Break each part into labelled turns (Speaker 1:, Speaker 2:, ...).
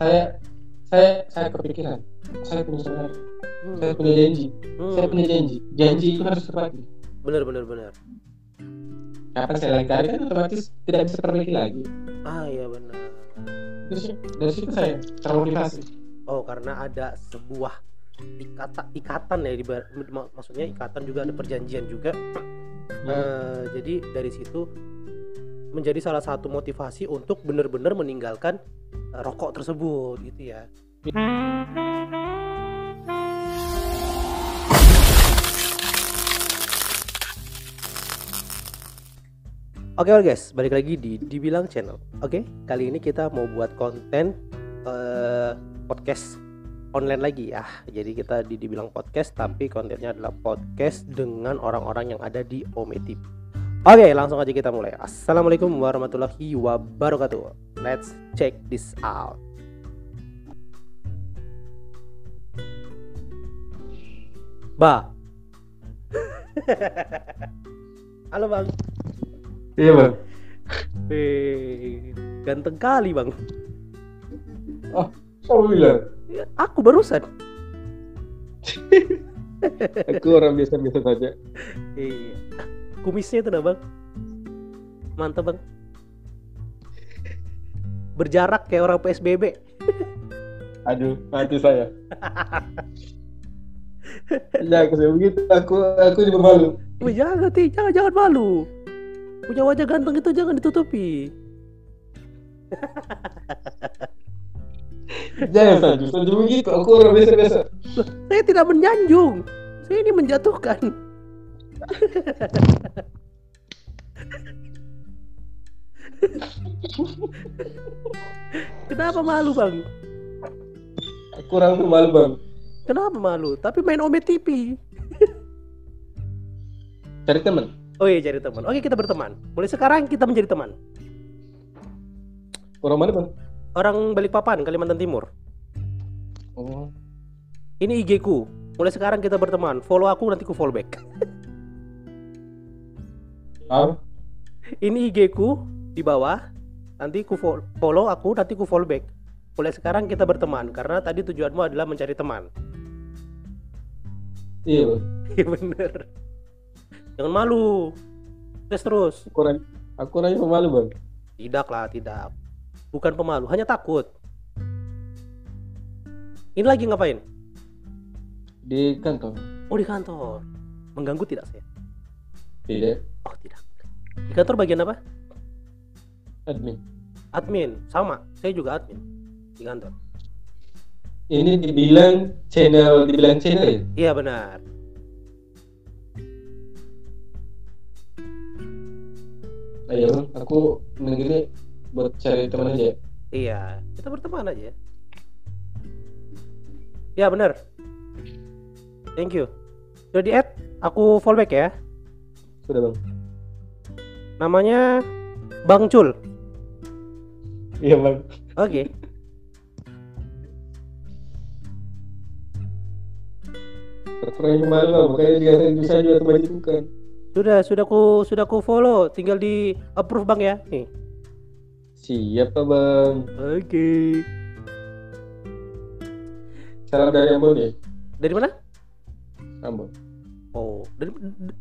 Speaker 1: saya saya saya kepikiran. Saya punya saudara.
Speaker 2: Hmm.
Speaker 1: saya punya janji.
Speaker 2: Hmm.
Speaker 1: saya punya janji. Janji itu harus terpati
Speaker 2: bener bener bener
Speaker 1: kapan saya lengkari kan otomatis tidak bisa perbaiki lagi.
Speaker 2: Ah iya benar.
Speaker 1: Dari situ, dari situ saya termotivasi
Speaker 2: oh karena ada sebuah ikatan ikatan ya di mak- maksudnya ikatan juga ada perjanjian juga. Eh, jadi dari situ menjadi salah satu motivasi untuk benar-benar meninggalkan eh, rokok tersebut gitu ya Oke oke guys, balik lagi di Dibilang Channel. Oke, kali ini kita mau buat konten eh, podcast online lagi ya. Jadi kita di Dibilang Podcast, tapi kontennya adalah podcast dengan orang-orang yang ada di Ome TV. Oke, langsung aja kita mulai. Assalamualaikum warahmatullahi wabarakatuh. Let's check this out. Ba. Halo bang.
Speaker 1: iya bang
Speaker 2: Eh, ganteng kali bang.
Speaker 1: siapa bilang
Speaker 2: Ya, Aku barusan.
Speaker 1: aku orang biasa biasa saja
Speaker 2: Iya. Kumisnya itu dah bang. Mantap bang. Berjarak kayak orang PSBB.
Speaker 1: aduh mati saya ya aku saya begitu aku aku juga malu
Speaker 2: Wih, jangan ti, jangan jangan malu. Punya wajah ganteng itu jangan ditutupi.
Speaker 1: jangan saja saja begitu aku orang biasa biasa
Speaker 2: Saya tidak menyanjung. Saya ini menjatuhkan. Kenapa malu bang?
Speaker 1: tuh malu bang
Speaker 2: Kenapa malu? Tapi main Ome TV.
Speaker 1: cari teman
Speaker 2: Oh iya cari teman. Oke kita berteman. Mulai sekarang kita menjadi teman.
Speaker 1: orang mana bang
Speaker 2: Orang Balikpapan, Kalimantan Timur.
Speaker 1: oh
Speaker 2: Ini IG ku. Mulai sekarang kita berteman. Follow aku nanti ku follow back. Ini IG ku di bawah. Nanti ku fo- follow aku nanti ku follow back. Mulai sekarang kita berteman karena tadi tujuanmu adalah mencari teman.
Speaker 1: iya
Speaker 2: Iya bener. Jangan malu. Tes terus.
Speaker 1: aku orang aku pemalu bang
Speaker 2: Tidak lah, tidak. Bukan pemalu, hanya takut. Ini lagi ngapain?
Speaker 1: di kantor
Speaker 2: Oh di kantor. Mengganggu tidak saya?
Speaker 1: tidak
Speaker 2: Oh tidak. Di kantor bagian apa?
Speaker 1: admin
Speaker 2: Admin. Sama. Saya juga admin di kantor.
Speaker 1: ini dibilang channel dibilang channel ya
Speaker 2: Iya benar.
Speaker 1: ayo aku negeri buat cari teman aja
Speaker 2: Iya. Kita berteman aja. Ya benar. Thank you. Sudah di add? Aku fallback ya.
Speaker 1: Sudah bang
Speaker 2: Namanya Bang Cul.
Speaker 1: iya bang
Speaker 2: Oke.
Speaker 1: Kurang malu bang, makanya dikatakan bisa juga teman itu bukan.
Speaker 2: Sudah, sudah ku sudah ku follow. Tinggal di approve Bang ya. Nih.
Speaker 1: Siap Pak bang.
Speaker 2: Oke.
Speaker 1: Salam dari Ambon ya.
Speaker 2: Dari mana?
Speaker 1: Ambon.
Speaker 2: Oh, dari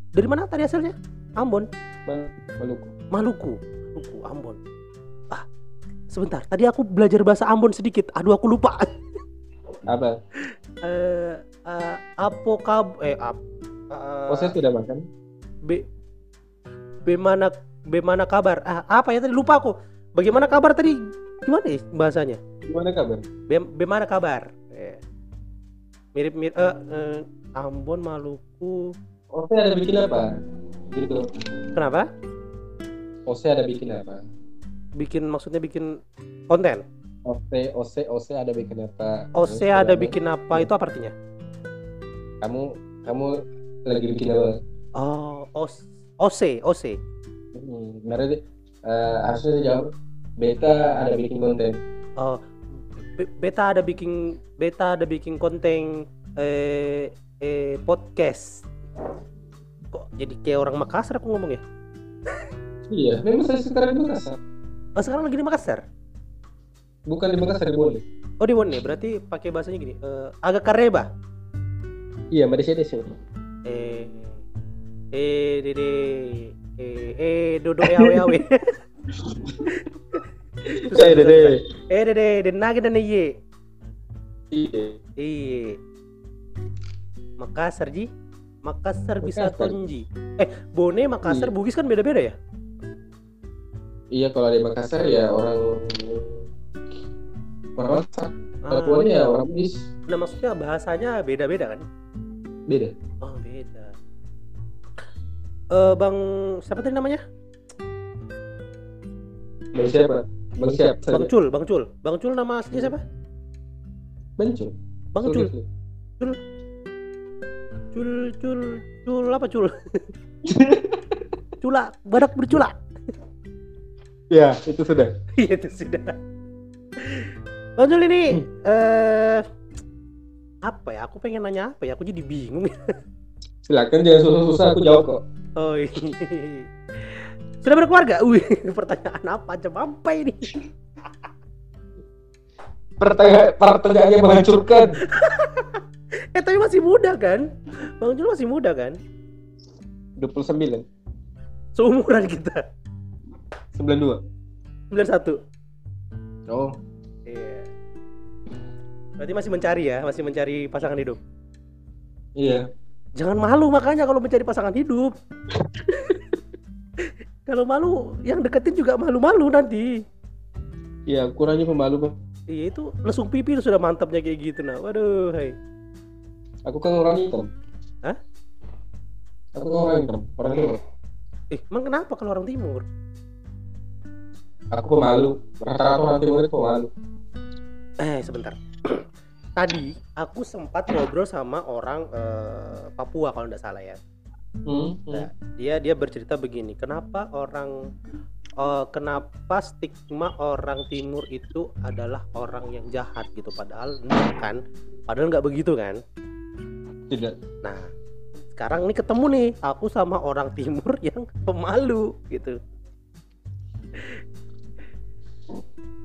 Speaker 2: dari mana tadi asalnya? Ambon,
Speaker 1: Maluku.
Speaker 2: Maluku. Maluku, Ambon. Ah, sebentar. Tadi aku belajar bahasa Ambon sedikit. Aduh, aku lupa.
Speaker 1: Apa?
Speaker 2: Eh, eh, apokab eh ap,
Speaker 1: Oh saya sudah makan.
Speaker 2: B Bagaimana bagaimana kabar? Ah, apa ya tadi lupa aku. Bagaimana kabar tadi? Gimana ya bahasanya?
Speaker 1: Gimana kabar?
Speaker 2: Bagaimana kabar? Eh, mirip mirip eh, eh, Ambon Maluku.
Speaker 1: Saya ada bikin apa? Gitu.
Speaker 2: Kenapa?
Speaker 1: Saya ada bikin apa?
Speaker 2: Bikin maksudnya bikin konten.
Speaker 1: OC, OC, OC ada bikin apa? Terus
Speaker 2: ada bikin apa itu apa artinya?
Speaker 1: Kamu, kamu lagi bikin apa?
Speaker 2: Oh, OC, OC, OC.
Speaker 1: Hmm, berarti eh, harusnya dijawab. Beta ada bikin konten.
Speaker 2: Oh, be- beta ada bikin beta ada bikin konten eh eh podcast. Kok jadi kayak orang Makassar aku ngomong ya?
Speaker 1: Iya, memang saya sekarang di Makassar.
Speaker 2: Oh, sekarang lagi di Makassar.
Speaker 1: Bukan di Makassar di Bone.
Speaker 2: Oh di Wone, berarti pakai bahasanya gini. eh, agak kareba.
Speaker 1: Iya, Malaysia desa.
Speaker 2: Eh, eh, dede, eh, eh, dodo yawe yawe.
Speaker 1: Eh, dede.
Speaker 2: Eh, dede, denage dan iye.
Speaker 1: Iya.
Speaker 2: Iya. Makassar ji. Makassar bisa
Speaker 1: Makassar.
Speaker 2: kunji. Eh, Bone Makassar
Speaker 1: Iya.
Speaker 2: Bugis kan beda-beda ya?
Speaker 1: Iya, kalau di Makassar ya orang orang Makassar. Kalau
Speaker 2: Ah,
Speaker 1: Puan ya orang Bugis.
Speaker 2: nah maksudnya bahasanya beda-beda kan?
Speaker 1: Beda.
Speaker 2: Oh, beda. Eh, Bang siapa tadi namanya?
Speaker 1: Bang siapa? Bang siapa?
Speaker 2: Bang Cul, Bang Cul. Bang Cul nama aslinya siapa?
Speaker 1: Bencul.
Speaker 2: Bang Cul. Cul, Cul, Cul apa Cul? Cula, badak bercula.
Speaker 1: Ya, itu sudah.
Speaker 2: Iya itu sudah. Bang Cul ini eh apa ya? Aku pengen nanya apa ya? Aku jadi bingung.
Speaker 1: Silakan jangan susah-susah aku jawab kok.
Speaker 2: Oh iya. Sudah berkeluarga? Wih, pertanyaan apa aja apa ini?
Speaker 1: Pertanyaan pertanyaannya menghancurkan.
Speaker 2: Eh tapi masih muda kan? Bang Jul masih muda kan?
Speaker 1: 29,
Speaker 2: Seumuran kita.
Speaker 1: 92.
Speaker 2: 91.
Speaker 1: Oh,
Speaker 2: Iya. Berarti masih mencari ya, masih mencari pasangan hidup.
Speaker 1: iya.
Speaker 2: Jangan malu makanya kalau mencari pasangan hidup. kalau malu, yang deketin juga malu-malu nanti.
Speaker 1: Iya, kurangnya pemalu, Bang.
Speaker 2: Iya itu lesung pipi itu sudah mantapnya kayak gitu nah. Waduh, hai.
Speaker 1: Aku kan orang hitam.
Speaker 2: Hah?
Speaker 1: Aku kan orang hitam, orang timur.
Speaker 2: Eh, emang kenapa kalau orang timur?
Speaker 1: Aku pemalu. Rata-rata orang timur itu pemalu.
Speaker 2: Eh, sebentar. Tadi aku sempat ngobrol sama orang eh, Papua kalau nggak salah ya.
Speaker 1: Hmm, hmm.
Speaker 2: Nah, dia dia bercerita begini, kenapa orang eh, kenapa stigma orang timur itu adalah orang yang jahat gitu padahal enggak kan? Padahal nggak begitu kan?
Speaker 1: Tidak.
Speaker 2: Nah, sekarang ini ketemu nih aku sama orang timur yang pemalu gitu.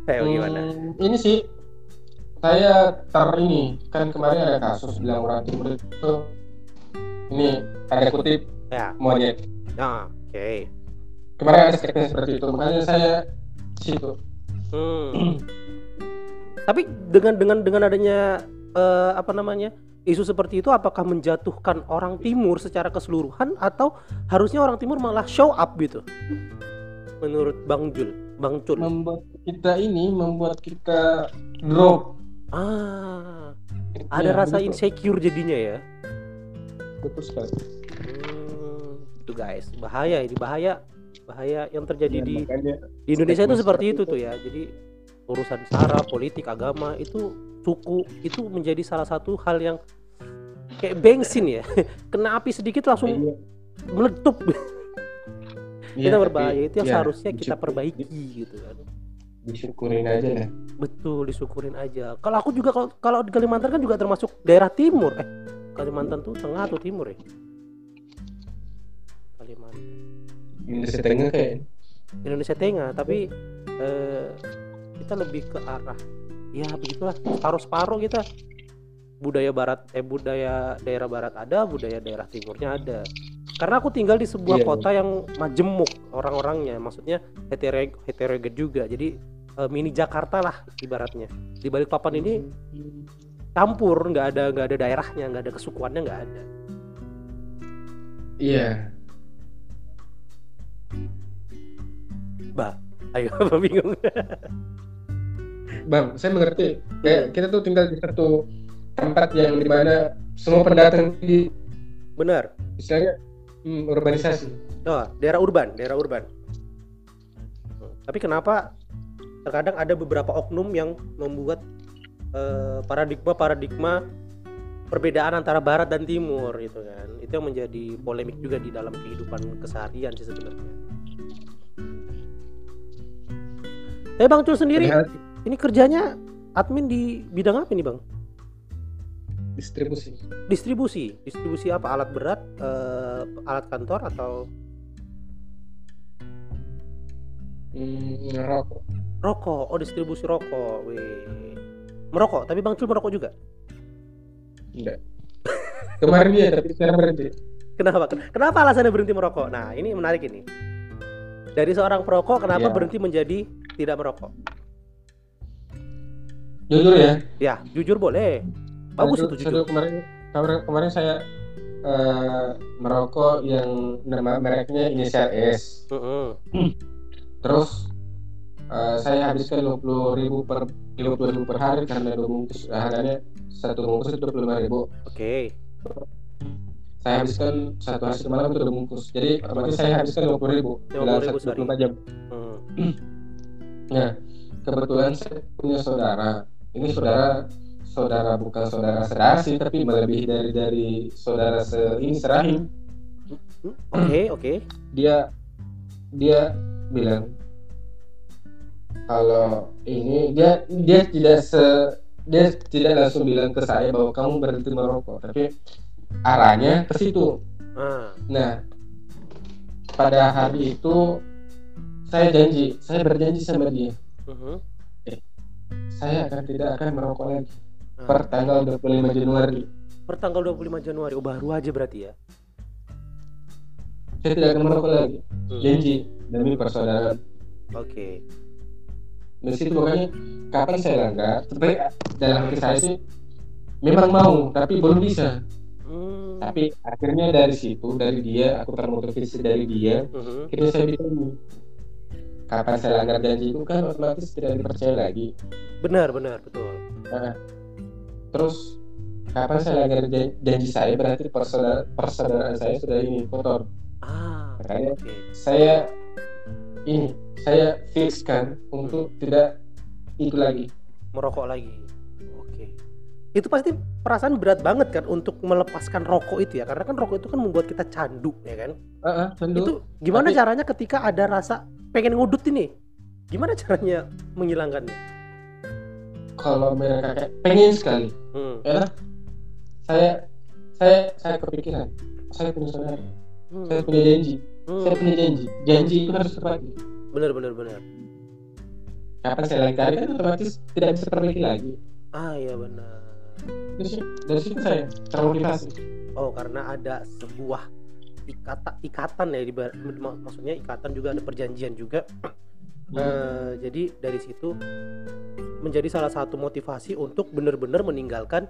Speaker 2: Gimana?
Speaker 1: Hmm, ini sih saya tar ini kan kemarin ada kasus bilang orang timur itu ini ada kutip
Speaker 2: Ya,
Speaker 1: monyet.
Speaker 2: nah, oke.
Speaker 1: Kemarin ada statement seperti itu, makanya saya situ.
Speaker 2: Hmm. Tapi dengan dengan dengan adanya eh, apa namanya isu seperti itu, apakah menjatuhkan orang timur secara keseluruhan atau harusnya orang timur malah show up gitu? Menurut Bang Jul, Bang Cul.
Speaker 1: Membuat kita ini membuat kita drop.
Speaker 2: Ah, ada
Speaker 1: Ya,
Speaker 2: rasa insecure jadinya ya.
Speaker 1: Betul sekali.
Speaker 2: Hmm, itu guys, bahaya ini bahaya bahaya yang terjadi
Speaker 1: Ya,
Speaker 2: di
Speaker 1: makanya
Speaker 2: di Indonesia itu seperti itu
Speaker 1: itu.
Speaker 2: tuh ya. Jadi urusan sara, politik, agama itu suku itu menjadi salah satu hal yang kayak bensin ya. Kena api sedikit langsung
Speaker 1: Iya.
Speaker 2: meletup.
Speaker 1: Iya,
Speaker 2: Kita
Speaker 1: tapi
Speaker 2: berbahaya itu yang
Speaker 1: ya,
Speaker 2: seharusnya kita perbaiki gitu kan.
Speaker 1: Disyukurin aja lah.
Speaker 2: Betul disyukurin aja. Kalau aku juga kalau kalau di Kalimantan kan juga termasuk daerah timur. Eh, Kalimantan tuh tengah atau timur ya? Kalimantan.
Speaker 1: Indonesia Tengah kayak
Speaker 2: Indonesia Tengah tapi eh, kita lebih ke arah ya begitulah separuh-separuh kita budaya barat eh budaya daerah barat ada budaya daerah timurnya ada karena aku tinggal di sebuah
Speaker 1: Iya.
Speaker 2: kota yang majemuk orang-orangnya maksudnya hetero heterogen juga jadi eh, mini Jakarta lah ibaratnya di balik papan ini campur nggak ada nggak ada daerahnya nggak ada kesukuannya nggak ada
Speaker 1: Iya.
Speaker 2: bah ayo bingung
Speaker 1: Bang, saya mengerti. Kayak kita tuh tinggal di satu tempat yang di mana semua pendatang di
Speaker 2: benar
Speaker 1: istilahnya hmm, urbanisasi.
Speaker 2: Oh, daerah urban, daerah urban. Tapi kenapa terkadang ada beberapa oknum yang membuat eh, paradigma-paradigma perbedaan antara barat dan timur gitu kan. Itu yang menjadi polemik juga di dalam kehidupan keseharian sih sebenarnya. Tapi Bang Cul sendiri
Speaker 1: Padahal
Speaker 2: ini kerjanya admin di bidang apa ini Bang?
Speaker 1: Distribusi.
Speaker 2: Distribusi. Distribusi apa? Alat berat, eh, alat kantor atau
Speaker 1: Hmm, rokok.
Speaker 2: rokok? Oh, distribusi rokok. Wih. Merokok, tapi Bang Cul merokok juga.
Speaker 1: Enggak. Kemarin dia tapi sekarang berhenti.
Speaker 2: Kenapa? Ken- Kenapa alasannya berhenti merokok? Nah, ini menarik ini. Dari seorang perokok, kenapa
Speaker 1: Ya.
Speaker 2: berhenti menjadi tidak merokok?
Speaker 1: Jujur ya.
Speaker 2: Ya, jujur boleh. Bagus itu jujur.
Speaker 1: kemarin kemarin, kemarin saya eh, merokok yang nama mereknya inisial S.
Speaker 2: Heeh.
Speaker 1: Terus eh, saya habiskan 50 ribu per 50 ribu per hari karena dua bungkus eh, harganya satu bungkus itu 25 ribu.
Speaker 2: Oke.
Speaker 1: Saya habiskan satu hari semalam itu dua bungkus. Jadi otomatis saya habiskan 50 ribu
Speaker 2: 50.000
Speaker 1: dalam
Speaker 2: sehari.
Speaker 1: 24 jam.
Speaker 2: Hmm.
Speaker 1: Nah, kebetulan saya punya saudara. Ini saudara saudara bukan saudara serasi tapi melebihi dari dari saudara se ini serahim.
Speaker 2: Oke, oke.
Speaker 1: Dia dia bilang kalau ini dia dia tidak se dia tidak langsung bilang ke saya bahwa kamu berhenti merokok, tapi arahnya ke situ.
Speaker 2: Ah,
Speaker 1: Nah, pada hari itu saya janji, saya berjanji sama dia,
Speaker 2: mhm.
Speaker 1: saya akan tidak akan merokok lagi. Per tanggal 25 Januari.
Speaker 2: Per tanggal 25 Januari, oh baru aja berarti ya.
Speaker 1: Saya tidak akan merokok lagi.
Speaker 2: Hmm.
Speaker 1: Janji demi persaudaraan.
Speaker 2: Oke.
Speaker 1: Dari situ makanya kapan saya langgar, tapi dalam hati saya sih memang mau, tapi belum bisa.
Speaker 2: Hmm.
Speaker 1: Tapi akhirnya dari situ, dari dia, aku termotivasi dari dia,
Speaker 2: Mhm.
Speaker 1: akhirnya saya bikin kapan saya langgar janji itu kan otomatis tidak dipercaya lagi.
Speaker 2: Benar, benar, betul.
Speaker 1: Nah, terus kapan saya jan- janji saya berarti persaudara- persaudaraan saya sudah ini kotor.
Speaker 2: Ah,
Speaker 1: Makanya
Speaker 2: oke.
Speaker 1: saya ini saya fixkan untuk tidak itu lagi.
Speaker 2: Merokok lagi. Oke. Itu pasti perasaan berat banget kan untuk melepaskan rokok itu ya, karena kan rokok itu kan membuat kita candu ya kan.
Speaker 1: Heeh, tentu.
Speaker 2: Itu gimana
Speaker 1: Tapi-
Speaker 2: caranya ketika ada rasa pengen ngudut ini? Gimana caranya menghilangkannya?
Speaker 1: Kalau mereka kayak pengen sekali,
Speaker 2: Hmm.
Speaker 1: ya saya saya saya kepikiran, saya punya saudara,
Speaker 2: Hmm.
Speaker 1: saya punya janji,
Speaker 2: Hmm.
Speaker 1: saya punya janji, janji itu harus terpati.
Speaker 2: Benar, benar, benar.
Speaker 1: Kapan saya langgar kan otomatis tidak bisa terbaiki lagi.
Speaker 2: Ah, iya benar.
Speaker 1: Dari situ, dari situ saya termotivasi.
Speaker 2: Oh, karena ada sebuah ikatan ikatan ya di mak- maksudnya ikatan juga ada perjanjian juga. Eh, jadi dari situ menjadi salah satu motivasi untuk benar-benar meninggalkan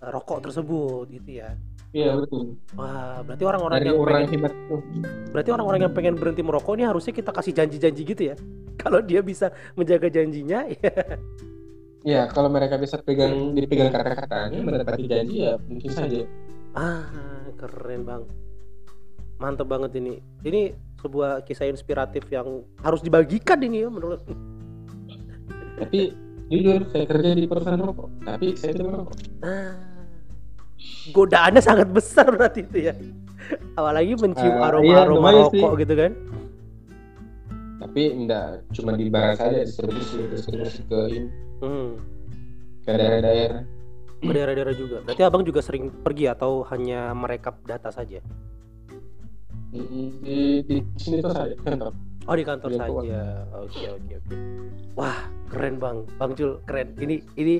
Speaker 2: eh, rokok tersebut gitu ya.
Speaker 1: Iya betul.
Speaker 2: Wah, berarti orang-orang yang
Speaker 1: orang
Speaker 2: pengen,
Speaker 1: hebat
Speaker 2: berarti orang-orang yang pengen berhenti merokok ini harusnya kita kasih janji-janji gitu ya. Kalau dia bisa menjaga janjinya, ya.
Speaker 1: Iya, kalau mereka bisa pegang dipegang kata-katanya mendapati janji ya mungkin saja.
Speaker 2: ah keren bang, mantep banget ini. Ini sebuah kisah inspiratif yang harus dibagikan ini ya menurut.
Speaker 1: Tapi jujur saya kerja di perusahaan rokok, tapi saya tidak merokok.
Speaker 2: Ah, godaannya sangat besar berarti itu ya. Apalagi mencium
Speaker 1: Ah,
Speaker 2: aroma
Speaker 1: iya,
Speaker 2: aroma
Speaker 1: lumayan
Speaker 2: rokok
Speaker 1: sih.
Speaker 2: gitu kan.
Speaker 1: Tapi enggak cuma di barat saja distribusi distribusi ke
Speaker 2: Hmm.
Speaker 1: ke daerah-daerah.
Speaker 2: Ke daerah-daerah juga. Berarti abang juga sering pergi atau hanya merekap data saja?
Speaker 1: Di, di, di sini tuh saya kantor.
Speaker 2: Oh di kantor saja. Oke oke oke. Wah keren bang, bang Jul keren. Ini ini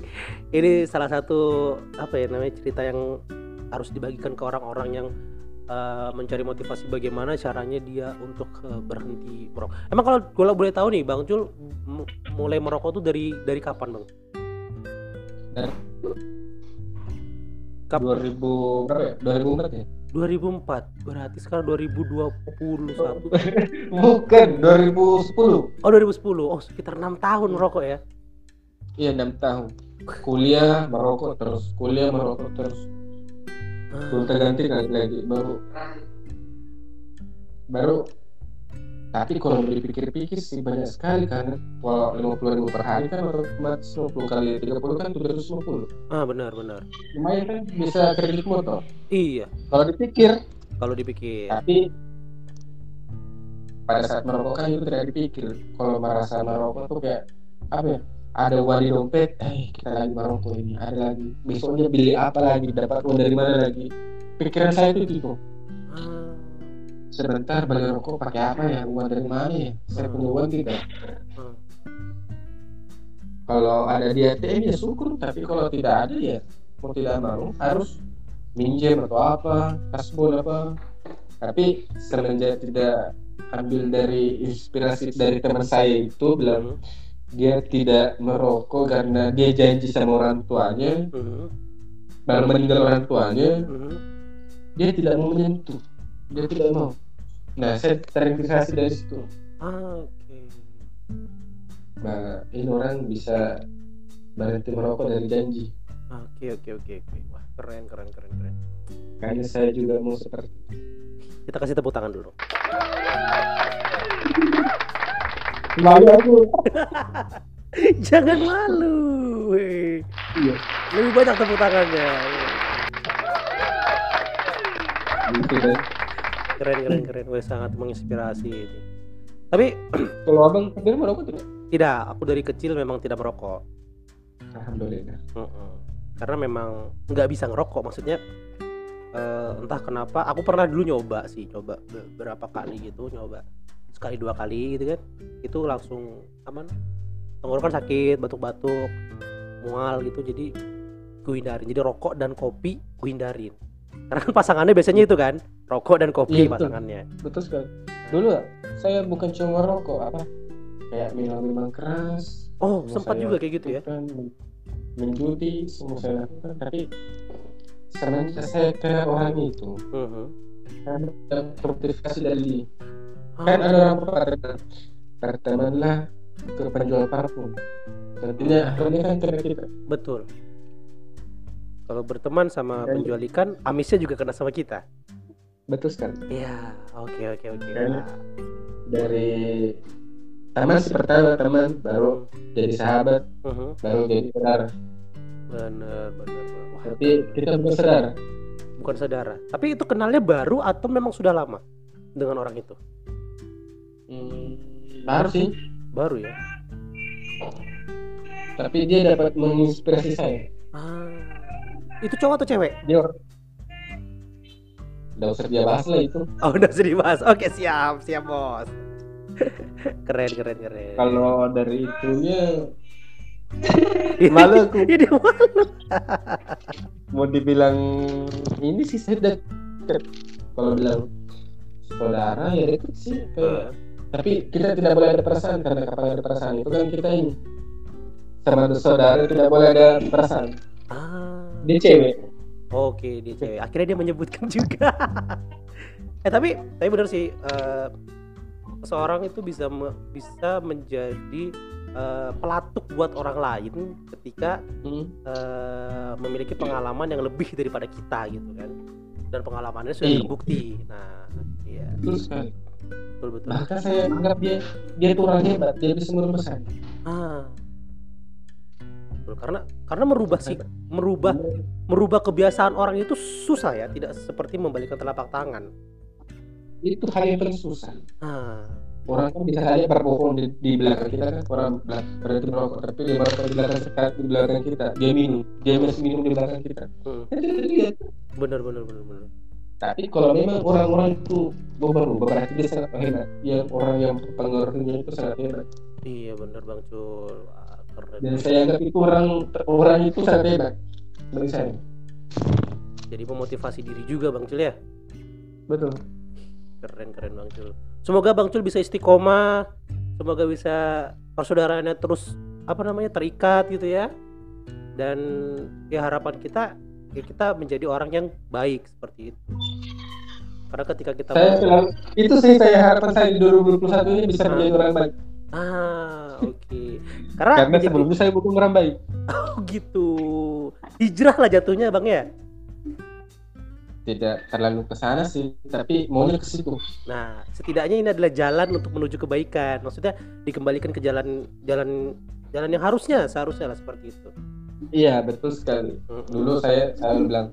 Speaker 2: ini salah satu apa ya namanya cerita yang harus dibagikan ke orang-orang yang uh, mencari motivasi bagaimana caranya dia untuk uh, berhenti merokok. Emang kalau kalau boleh tahu nih bang Jul mulai merokok tuh dari dari kapan bang?
Speaker 1: Dari-
Speaker 2: Kapan?
Speaker 1: 2000 berapa ya? 2004 ya?
Speaker 2: 2004. Berarti sekarang 2021.
Speaker 1: Bukan, 2010.
Speaker 2: Oh 2010. Oh sekitar enam tahun merokok ya?
Speaker 1: Iya, 6 tahun. Kuliah merokok terus, kuliah merokok terus.
Speaker 2: Ah.
Speaker 1: Gonta ganti lagi baru baru tapi kalau dipikir-pikir sih banyak sekali kan kalau 50 ribu per hari kan otomatis 50 kali 30 kan 750
Speaker 2: Ah benar benar.
Speaker 1: lumayan kan bisa kredit motor
Speaker 2: Iya.
Speaker 1: kalau dipikir
Speaker 2: Kalau dipikir.
Speaker 1: tapi pada saat merokok kan itu tidak dipikir kalau merasa merokok tuh kayak apa ya ada uang di dompet eh kita lagi merokok ini ada lagi besoknya beli apa lagi dapat uang dari mana lagi pikiran saya itu itu. Sebentar beli rokok pakai apa ya? Uang dari mana ya? Saya punya uang tidak
Speaker 2: Hmm.
Speaker 1: kalau ada di ATM ya syukur tapi kalau tidak ada ya mau tidak mau harus minjem atau apa kasbon apa. Tapi semenjak tidak ambil dari inspirasi dari teman saya itu bilang dia tidak merokok karena dia janji sama orang tuanya.
Speaker 2: Mhm,
Speaker 1: baru meninggal orang tuanya.
Speaker 2: Mhm.
Speaker 1: dia tidak mau menyentuh. Dia tidak mau nah saya terinspirasi dari situ.
Speaker 2: Ah, oke.
Speaker 1: Nah ini orang bisa berhenti merokok dari janji.
Speaker 2: Oke oke oke oke. Wah keren keren keren keren.
Speaker 1: Kayaknya saya juga mau seperti
Speaker 2: kita kasih tepuk tangan dulu.
Speaker 1: Malu aku.
Speaker 2: Jangan malu
Speaker 1: iya.
Speaker 2: Lebih banyak tepuk tangannya.
Speaker 1: Gitu kan
Speaker 2: keren keren keren. Weh sangat menginspirasi ini. Tapi
Speaker 1: kalau abang sendiri merokok tidak?
Speaker 2: Tidak. Aku dari kecil memang tidak merokok.
Speaker 1: Alhamdulillah.
Speaker 2: Mm-mm. karena memang nggak bisa ngerokok. Maksudnya eh, entah kenapa aku pernah dulu nyoba sih. Coba beberapa kali gitu nyoba. Sekali dua kali gitu kan. Itu langsung aman tenggorokan sakit batuk-batuk mual gitu. Jadi ku hindarin jadi rokok dan kopi ku hindarin karena kan pasangannya biasanya itu kan rokok dan kopi
Speaker 1: betul.
Speaker 2: pasangannya.
Speaker 1: Betul sekali. Dulu saya bukan cuma merokok apa? Kayak minum minuman keras
Speaker 2: oh sempat juga kayak gitu ya?
Speaker 1: menjudi semua saya lakukan tapi semenjak saya ke orang itu saya dapat motivasi dari
Speaker 2: Ah,
Speaker 1: kan ada orang berkata bertemanlah ke penjual parfum. Nantinya akhirnya kan kita
Speaker 2: betul kalau berteman sama
Speaker 1: Dan-
Speaker 2: penjual ikan amisnya juga kena sama kita
Speaker 1: betul sekali
Speaker 2: Iya, oke oke oke.
Speaker 1: Kan- dari teman si pertama teman baru jadi sahabat
Speaker 2: Mhm,
Speaker 1: baru jadi saudara
Speaker 2: bener. Wah,
Speaker 1: tapi kita bukan saudara
Speaker 2: bukan saudara. Tapi itu kenalnya baru atau memang sudah lama dengan orang itu?
Speaker 1: Hmm, baru sih
Speaker 2: Baru ya.
Speaker 1: tapi dia dapat menginspirasi saya
Speaker 2: Ah, itu cowok atau cewek?
Speaker 1: dia orang udah usah dia bahas lah itu
Speaker 2: Oh udah sudah dibahas. Oke siap siap bos. keren keren keren.
Speaker 1: kalau dari itunya malu aku
Speaker 2: Ini malu.
Speaker 1: mau dibilang ini sih saya deket kalau bilang saudara ya deket sih kayak tapi kita tidak boleh ada perasaan karena kapan ada perasaan itu kan kita ini sama saudara tidak boleh ada perasaan
Speaker 2: Ah.
Speaker 1: Dia cewek
Speaker 2: Oke dia cewek. Akhirnya dia menyebutkan juga. eh tapi tapi benar sih. eh, seorang itu bisa me- bisa menjadi eh, pelatuk buat orang lain ketika
Speaker 1: hmm.
Speaker 2: eh, memiliki pengalaman yang lebih daripada kita gitu kan. Dan pengalamannya sudah
Speaker 1: Iya.
Speaker 2: terbukti. Nah, iya
Speaker 1: betul
Speaker 2: betul betul.
Speaker 1: bahkan saya anggap dia dia itu orang hebat dia bisa merubah saya
Speaker 2: Ah. Betul, karena karena merubah sih merubah merubah kebiasaan orang itu susah ya, tidak seperti membalikkan telapak tangan.
Speaker 1: itu hal yang paling susah
Speaker 2: Ah.
Speaker 1: orang kan bisa saja berbohong di, di belakang kita kan orang berarti merokok tapi dia merokok di belakang kita di belakang kita dia minum dia masih minum di belakang kita
Speaker 2: Hmm. Bener bener bener bener.
Speaker 1: tapi kalau memang orang-orang itu berubah berarti dia sangat hebat yang orang yang pengaruhnya itu sangat hebat
Speaker 2: Iya bener Bang Cul. Keren.
Speaker 1: dan saya anggap itu orang orang itu sangat hebat bagi saya
Speaker 2: Jadi memotivasi diri juga Bang Cul ya.
Speaker 1: betul
Speaker 2: Keren keren Bang Cul. Semoga Bang Cul bisa istiqomah, semoga bisa persaudaraannya terus apa namanya terikat gitu ya. Dan ya harapan kita ya kita menjadi orang yang baik seperti itu. Karena ketika kita
Speaker 1: saya itu sih saya harapan saya di 2021 ini bisa menjadi orang baik
Speaker 2: Ah, oke. Karena
Speaker 1: karena
Speaker 2: menjadi-
Speaker 1: sebelumnya saya orang baik
Speaker 2: oh gitu. Hijrah lah jatuhnya Bang ya.
Speaker 1: tidak terlalu ke sana sih tapi maunya ke situ
Speaker 2: Nah, setidaknya ini adalah jalan untuk menuju kebaikan. Maksudnya dikembalikan ke jalan jalan jalan yang harusnya seharusnya lah seperti itu.
Speaker 1: iya betul sekali dulu saya selalu bilang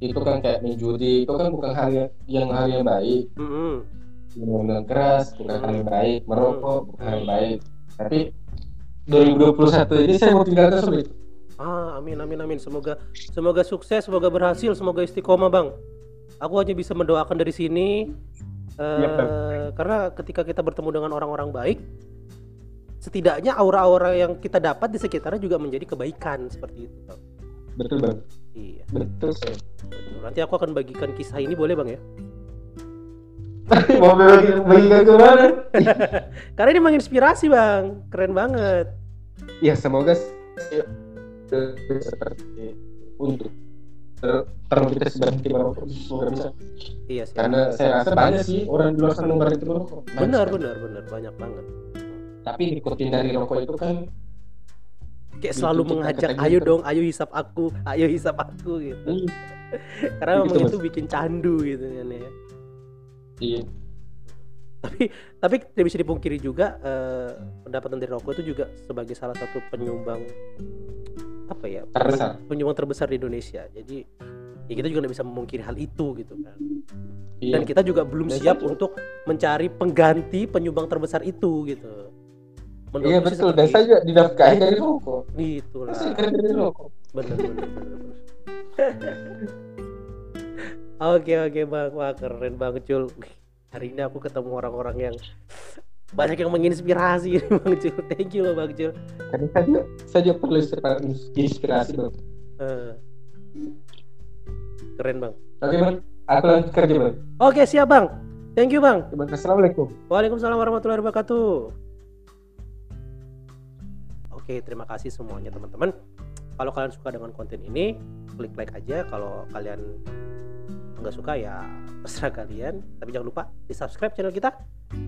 Speaker 1: itu kan kayak menjudi itu kan bukan hal yang, yang hal yang baik
Speaker 2: Mm-mm.
Speaker 1: minuman keras bukan hal yang baik merokok bukan hal yang baik tapi 2021 ini saya mau tinggalkan sulit
Speaker 2: Ah, amin amin amin. Semoga semoga sukses, semoga berhasil, semoga istiqomah, Bang. Aku hanya bisa mendoakan dari sini
Speaker 1: Iya, Bang.
Speaker 2: karena ketika kita bertemu dengan orang-orang baik setidaknya aura-aura yang kita dapat di sekitarnya juga menjadi kebaikan seperti itu bang
Speaker 1: betul bang
Speaker 2: iya
Speaker 1: betul.
Speaker 2: nanti aku akan bagikan kisah ini boleh bang ya
Speaker 1: mau bagi bagikan ke mana?
Speaker 2: Karena ini menginspirasi bang. Keren banget.
Speaker 1: Ya semoga seperti untuk ter termotivasi merokok semoga bisa.
Speaker 2: Iya sih.
Speaker 1: Karena saya rasa banyak sih orang di luar sana berhenti merokok Banyak
Speaker 2: benar benar benar. Banyak banget.
Speaker 1: Tapi nikotin dari rokok itu kan
Speaker 2: kayak selalu
Speaker 1: kita
Speaker 2: mengajak ayo
Speaker 1: terus."
Speaker 2: dong ayo hisap aku ayo hisap aku gitu.
Speaker 1: Hmm,
Speaker 2: karena memang itu bikin candu gitu kan ya
Speaker 1: iya.
Speaker 2: Tapi tapi tidak bisa dipungkiri juga eh, pendapatan dari rokok itu juga sebagai salah satu penyumbang apa ya
Speaker 1: terbesar.
Speaker 2: penyumbang terbesar di Indonesia. Jadi ya kita juga nggak bisa memungkiri hal itu gitu kan.
Speaker 1: Iya.
Speaker 2: Dan kita juga belum
Speaker 1: Dan
Speaker 2: siap
Speaker 1: saya-
Speaker 2: untuk mencari pengganti penyumbang terbesar itu gitu. Menurutku
Speaker 1: iya betul.
Speaker 2: seperti
Speaker 1: dan saya juga dinafkahi dari rokok.
Speaker 2: Gitu lah
Speaker 1: dari rokok.
Speaker 2: Bener, bener. Oke oke bang. Wah keren banget cul Wih, hari ini aku ketemu orang-orang yang banyak yang menginspirasi ini bang cul thank you loh bang cul
Speaker 1: karena saya juga, saya juga perlu inspirasi, bang.
Speaker 2: Eh, keren bang.
Speaker 1: Oke bang. Aku lanjut kerja bang.
Speaker 2: Oke siap bang. Thank you bang.
Speaker 1: Bang, assalamualaikum.
Speaker 2: Waalaikumsalam warahmatullahi wabarakatuh. Oke, terima kasih semuanya teman-teman. Kalau kalian suka dengan konten ini, klik like aja. Kalau kalian nggak suka ya terserah kalian. Tapi jangan lupa di subscribe channel kita.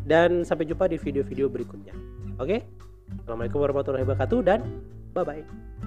Speaker 2: Dan sampai jumpa di video-video berikutnya. Oke? Assalamualaikum warahmatullahi wabarakatuh dan bye-bye.